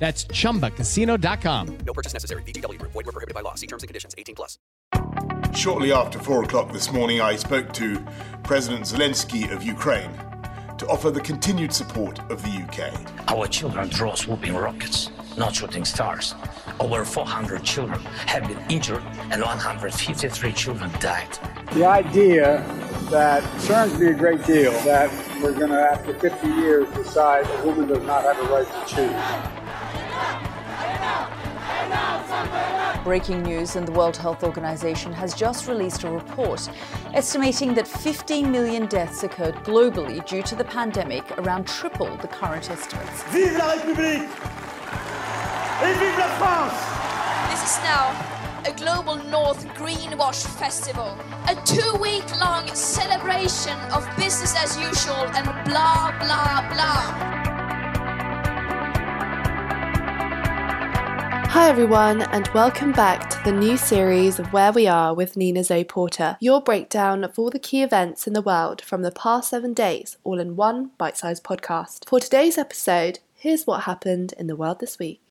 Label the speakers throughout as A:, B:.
A: That's chumbacasino.com.
B: No purchase necessary. VGW Group. Void were prohibited by law. See terms and conditions. 18 plus.
C: Shortly after four o'clock this morning, I spoke to President Zelensky of Ukraine to offer the continued support of the UK.
D: Our children draw swooping rockets, not shooting stars. Over 400 children have been injured and 153 children died.
E: The idea that concerns me a great deal that we're going to, after 50 years, decide a woman does not have a right to choose.
F: Breaking news and the World Health Organization has just released a report estimating that 15 million deaths occurred globally due to the pandemic, around triple the current estimates.
G: Vive la République et vive la France!
H: This is now a global North Greenwash Festival, a two week long celebration of business as usual and blah blah blah.
I: Hi, everyone, and welcome back to the new series of Where We Are with Nina Zoe Porter, your breakdown of all the key events in the world from the past seven days, all in one bite sized podcast. For today's episode, here's what happened in the world this week.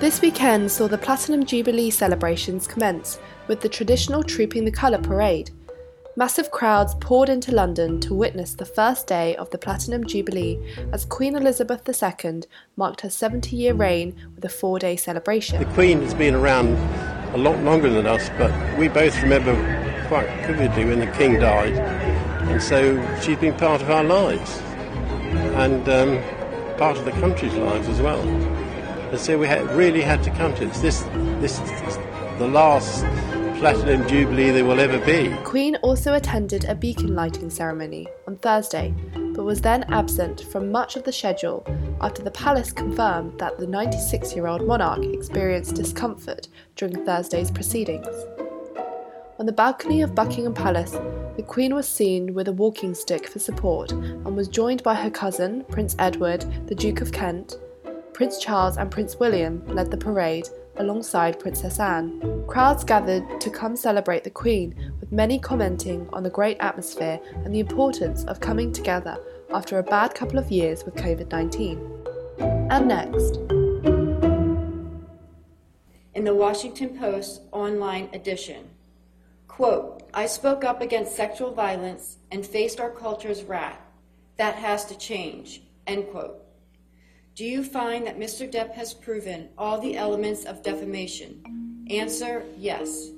I: This weekend saw the Platinum Jubilee celebrations commence with the traditional Trooping the Colour parade. Massive crowds poured into London to witness the first day of the Platinum Jubilee as Queen Elizabeth II marked her 70 year reign with a four day celebration.
J: The Queen has been around a lot longer than us, but we both remember quite vividly when the King died, and so she's been part of our lives and um, part of the country's lives as well. And so we had, really had to come to this. This, this is the last platinum jubilee there will ever be.
I: Queen also attended a beacon lighting ceremony on Thursday, but was then absent from much of the schedule after the palace confirmed that the 96 year old monarch experienced discomfort during Thursday's proceedings. On the balcony of Buckingham Palace, the Queen was seen with a walking stick for support and was joined by her cousin, Prince Edward, the Duke of Kent, Prince Charles and Prince William led the parade alongside Princess Anne. Crowds gathered to come celebrate the Queen, with many commenting on the great atmosphere and the importance of coming together after a bad couple of years with COVID 19. And next.
K: In the Washington Post online edition, quote, I spoke up against sexual violence and faced our culture's wrath. That has to change, end quote. Do you find that Mr. Depp has proven all the elements of defamation? Answer yes.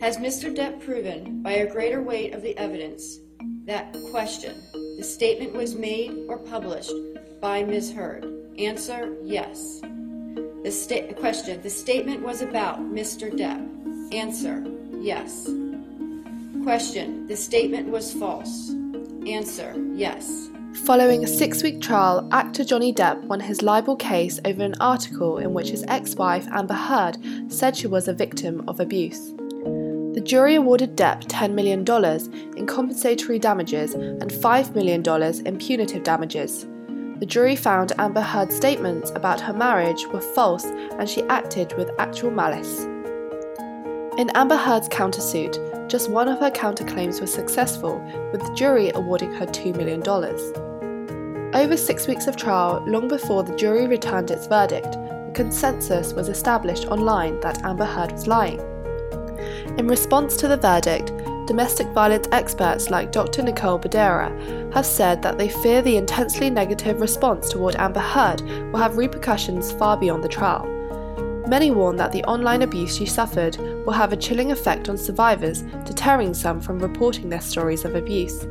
K: Has Mr. Depp proven, by a greater weight of the evidence, that question, the statement was made or published by Ms. Heard? Answer yes. The sta- question, the statement was about Mr. Depp? Answer yes. Question, the statement was false? Answer yes.
I: Following a six week trial, actor Johnny Depp won his libel case over an article in which his ex wife Amber Heard said she was a victim of abuse. The jury awarded Depp $10 million in compensatory damages and $5 million in punitive damages. The jury found Amber Heard's statements about her marriage were false and she acted with actual malice. In Amber Heard's countersuit, just one of her counterclaims was successful, with the jury awarding her $2 million. Over six weeks of trial, long before the jury returned its verdict, a consensus was established online that Amber Heard was lying. In response to the verdict, domestic violence experts like Dr. Nicole Bedera have said that they fear the intensely negative response toward Amber Heard will have repercussions far beyond the trial. Many warn that the online abuse she suffered will have a chilling effect on survivors, deterring some from reporting their stories of abuse.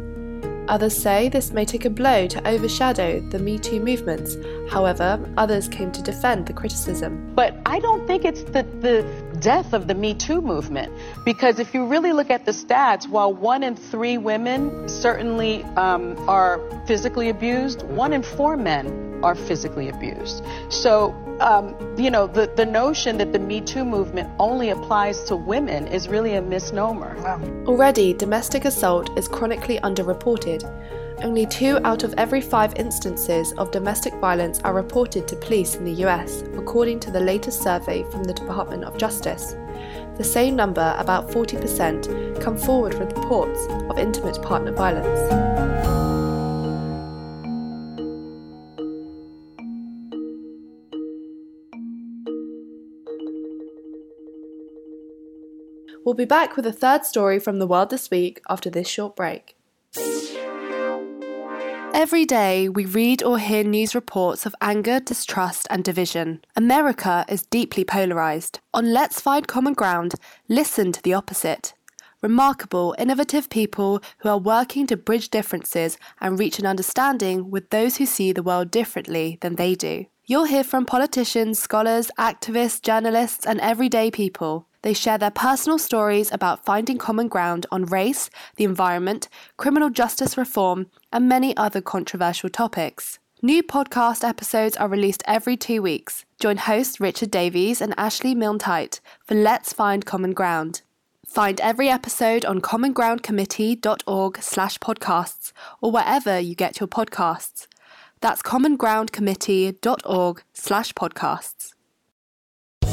I: Others say this may take a blow to overshadow the Me Too movements. However, others came to defend the criticism.
L: But I don't think it's the, the death of the Me Too movement because if you really look at the stats, while one in three women certainly um, are physically abused, one in four men are physically abused. So, um, you know, the, the notion that the Me Too movement only applies to women is really a misnomer.
I: Already, domestic assault is chronically underreported. Only two out of every five instances of domestic violence are reported to police in the US, according to the latest survey from the Department of Justice. The same number, about 40%, come forward with reports of intimate partner violence. We'll be back with a third story from the world this week after this short break. Every day, we read or hear news reports of anger, distrust, and division. America is deeply polarized. On Let's Find Common Ground, listen to the opposite. Remarkable, innovative people who are working to bridge differences and reach an understanding with those who see the world differently than they do. You'll hear from politicians, scholars, activists, journalists, and everyday people. They share their personal stories about finding common ground on race, the environment, criminal justice reform, and many other controversial topics. New podcast episodes are released every two weeks. Join hosts Richard Davies and Ashley Milne-Tyte for Let's Find Common Ground. Find every episode on commongroundcommittee.org slash podcasts or wherever you get your podcasts. That's commongroundcommittee.org slash podcasts.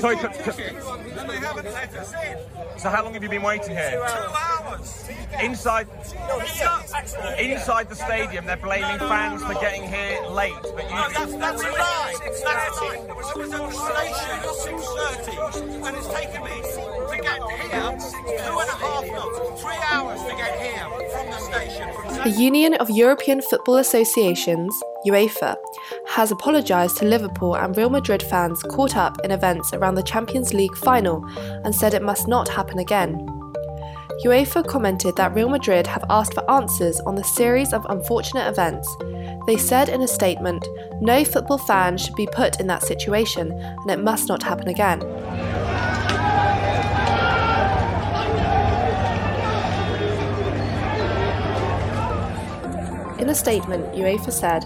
M: Sorry, c- so how long have you been waiting here?
N: Two hours.
M: Inside, inside the stadium, they're blaming fans for getting here late. But you,
N: No, that's, that's a lie. That's a lie. It was, it was at the station at 6.30 and it's taken me The
I: Union of European Football Associations, UEFA, has apologised to Liverpool and Real Madrid fans caught up in events around the Champions League final and said it must not happen again. UEFA commented that Real Madrid have asked for answers on the series of unfortunate events. They said in a statement, no football fan should be put in that situation and it must not happen again. In a statement, UEFA said,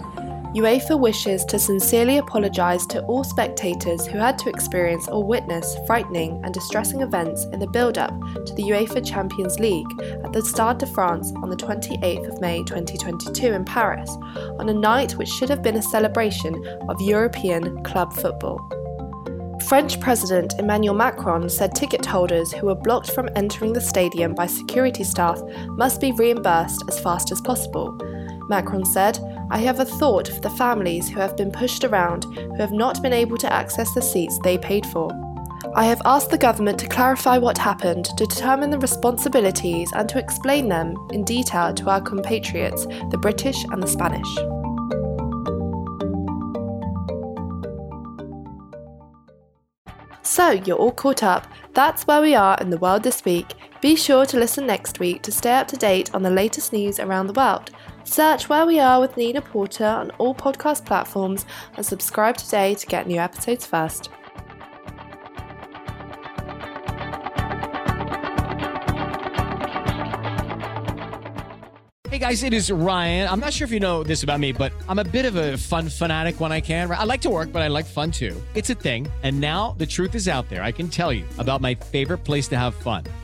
I: UEFA wishes to sincerely apologise to all spectators who had to experience or witness frightening and distressing events in the build up to the UEFA Champions League at the Stade de France on the 28th of May 2022 in Paris, on a night which should have been a celebration of European club football. French President Emmanuel Macron said ticket holders who were blocked from entering the stadium by security staff must be reimbursed as fast as possible. Macron said, I have a thought for the families who have been pushed around, who have not been able to access the seats they paid for. I have asked the government to clarify what happened, to determine the responsibilities, and to explain them in detail to our compatriots, the British and the Spanish. So, you're all caught up. That's where we are in the world this week. Be sure to listen next week to stay up to date on the latest news around the world. Search Where We Are with Nina Porter on all podcast platforms and subscribe today to get new episodes first.
A: Hey guys, it is Ryan. I'm not sure if you know this about me, but I'm a bit of a fun fanatic when I can. I like to work, but I like fun too. It's a thing. And now the truth is out there. I can tell you about my favorite place to have fun